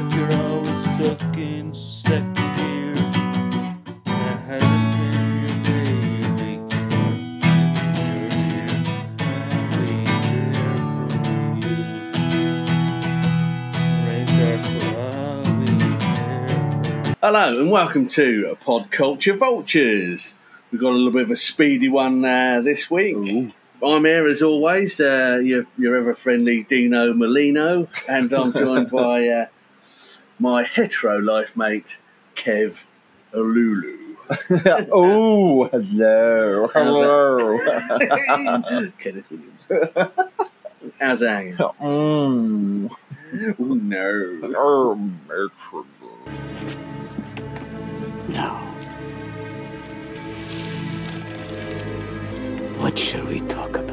like you're always stuck in second gear. I haven't been your day, like you're here. I'll be there for you. Right there for I'll. Hello and welcome to Pod Culture Vultures. We've got a little bit of a speedy one uh, this week. I'm here as always, uh, your, your ever friendly Dino Molino, and I'm joined by uh, my hetero life mate, Kev Alulu. oh, hello, hello. Kenneth Williams. How's it hanging? mm. Oh, no. Oh, Matron. Now, what shall we talk about?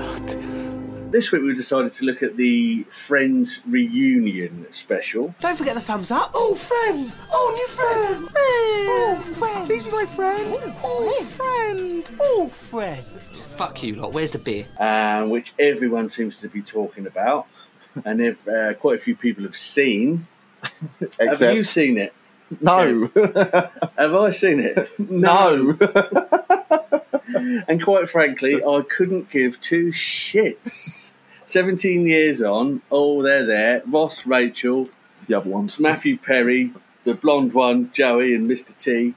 This week we decided to look at the Friends reunion special. Don't forget the thumbs up. Oh, friend. Oh, new friend. Oh, friend. Please be my friend. Oh, friend. Oh, friend. Fuck you lot, where's the beer? um, which everyone seems to be talking about, and if uh, quite a few people have seen. Have you seen it? no, Have I seen it? no. And quite frankly, I couldn't give two shits. Seventeen years on, oh, they're there. Ross, Rachel, the other ones. Matthew Perry, the blonde one, Joey, and Mr. T.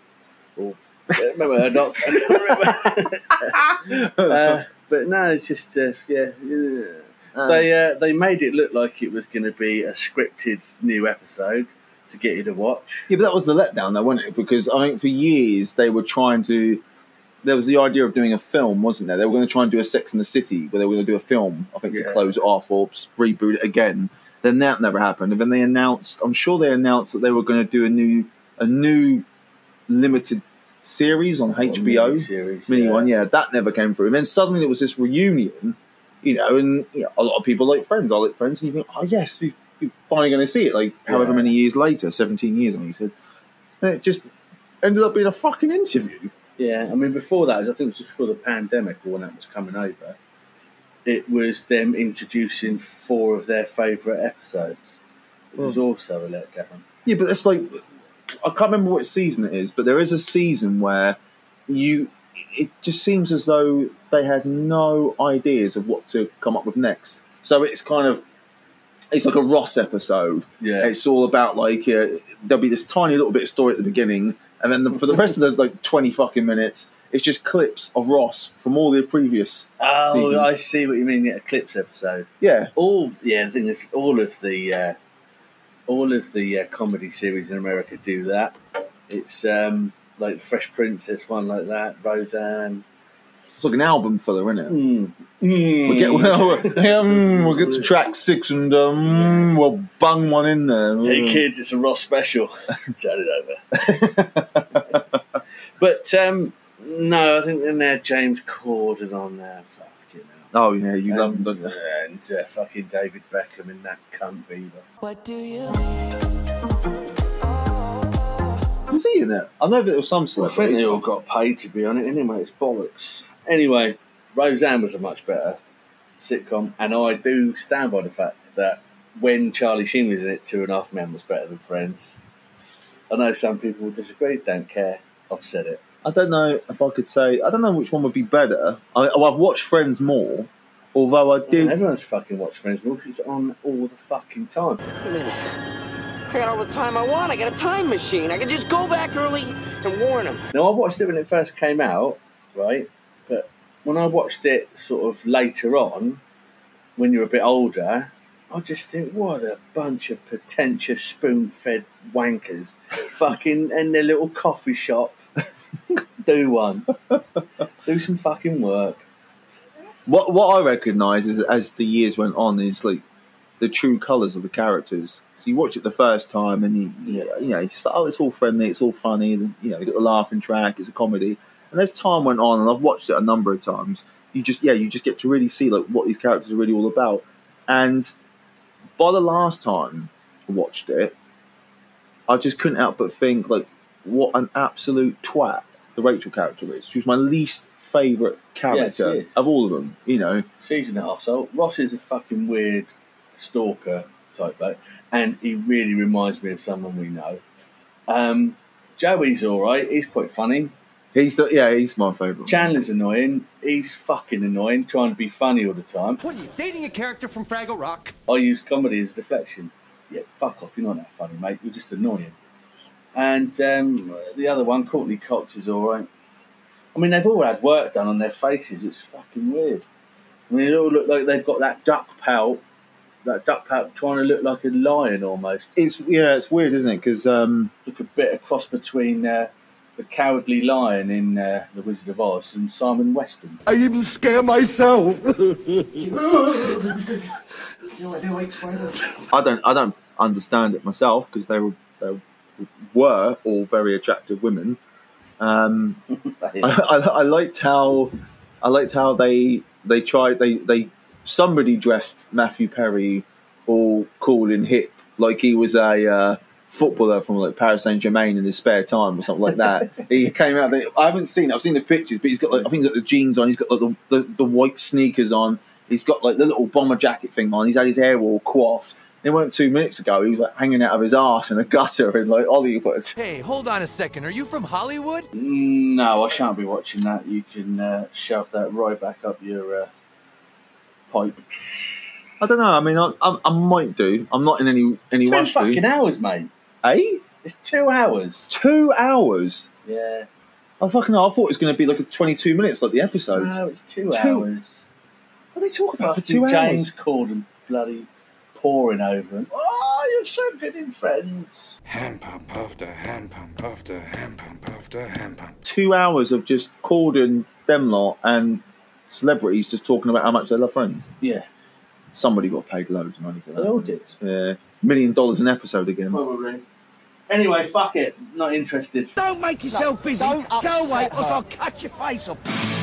Or remember Murdock? uh, but no, it's just uh, yeah. yeah. they uh, they made it look like it was going to be a scripted new episode to get you to watch. Yeah, but that was the letdown, though, wasn't it? Because I think for years they were trying to. There was the idea of doing a film, wasn't there? They were going to try and do a Sex in the City, where they were going to do a film, I think, Yeah. to close it off or reboot it again. Then that never happened. And then they announced, I'm sure they announced that they were going to do a new, a new limited series on HBO. Mini-series, mini yeah. one, yeah, that never came through. And then suddenly it was this reunion, you know, and you know, a lot of people like Friends. I like Friends, and you think, oh yes, we, we're finally going to see it. Like however many years later, seventeen years, I think you said, and it just ended up being a fucking interview. Yeah, I mean, before that, I think it was just before the pandemic or when that was coming over, it was them introducing four of their favourite episodes, It was also a letdown. Yeah, but it's like I can't remember what season it is, but there is a season where you. It just seems as though they had no ideas of what to come up with next. So it's kind of. It's like a Ross episode. Yeah. It's all about like uh, there'll be this tiny little bit of story at the beginning, and then the, for the rest of the like twenty fucking minutes, it's just clips of Ross from all the previous. Oh, seasons. I see what you mean. Yeah, Eclipse episode. Yeah, All yeah, the thing is, all of the uh, all of the uh, comedy series in America do that. It's um, like Fresh Prince. There's one like that. Roseanne. It's like an album filler, isn't it? Mm. We'll get well, um, we'll get to track six and um, we'll bung one in there. Hey kids, it's a Ross special. Turn it over. but um, no, I think in there James Corden on there. Fucking hell. Oh yeah, you love him, don't you? And uh, fucking David Beckham in that cunt beaver. What do you mean? Was he in it? I know that it was some I think celebrities. they all got paid to be on it anyway. It's bollocks. Anyway, Roseanne was a much better sitcom, and I do stand by the fact that when Charlie Sheen was in it, Two and a Half Men was better than Friends. I know some people will disagree. Don't care. I've said it. I don't know if I could say. I don't know which one would be better. I, well, I've watched Friends more, although I did. Everyone's fucking watched Friends more because it's on all the fucking time. Wait a minute. I got all the time I want. I got a time machine. I can just go back early and warn them. Now I watched it when it first came out, right? When I watched it sort of later on, when you're a bit older, I just think, what a bunch of pretentious spoon-fed wankers, fucking in their little coffee shop. Do one, do some fucking work. What what I recognise is as the years went on is like the true colours of the characters. So you watch it the first time and you you, you know you just like, oh it's all friendly, it's all funny, you know you got the laughing track, it's a comedy. And as time went on, and I've watched it a number of times, you just yeah you just get to really see like what these characters are really all about. And by the last time I watched it, I just couldn't help but think like what an absolute twat the Rachel character is. She was my least favourite character of all of them. You know, She's an arsehole. Ross is a fucking weird stalker type bloke, and he really reminds me of someone we know. Um, Joey's all right. He's quite funny. He's the, yeah, he's my favourite. Chandler's annoying. He's fucking annoying, trying to be funny all the time. What are you dating a character from Fraggle Rock? I use comedy as deflection. Yeah, fuck off. You're not that funny, mate. You're just annoying. And um, the other one, Courteney Cox, is all right. I mean, they've all had work done on their faces. It's fucking weird. I mean, they all look like they've got that duck pout, that duck pout trying to look like a lion almost. It's yeah, it's weird, isn't it? Because um, Look a bit of cross between uh, the cowardly lion in uh, The Wizard of Oz and Simon Weston. I even scare myself. I don't I don't understand it myself because they were they were all very attractive women. Um, I, I, I liked how I liked how they they tried they they somebody dressed Matthew Perry all cool and hip like he was a uh, footballer from like Paris Saint Germain in his spare time or something like that. he came out. There, I haven't seen it. I've seen the pictures, but he's got like I think he's got the jeans on. He's got like the, the, the white sneakers on. He's got like the little bomber jacket thing on. He's had his hair all coiffed. It weren't two minutes ago. He was like hanging out of his arse in a gutter in like Hollywood. Hey, hold on a second. Are you from Hollywood? No, I shan't be watching that. You can uh, shove that right back up your uh, pipe. I don't know. I mean, I, I, I might do. I'm not in any any Two rush fucking hours, mate. Eh? It's two hours. Two hours. Yeah. I fucking I thought it was going to be like a 22 minutes, like the episode. No, it's two, Two- hours. What are they talking about for two James hours? James Corden bloody pouring over him. Oh, you're so good in Friends. Hand pump after hand pump after hand pump after hand pump. Two hours of just Corden, them lot, and celebrities just talking about how much they love Friends. Yeah, Somebody got paid loads of money for that. they all did. Yeah, million dollars an episode again. Probably. Anyway, fuck it. Not interested. Don't make yourself busy. Go away, or I'll cut your face off.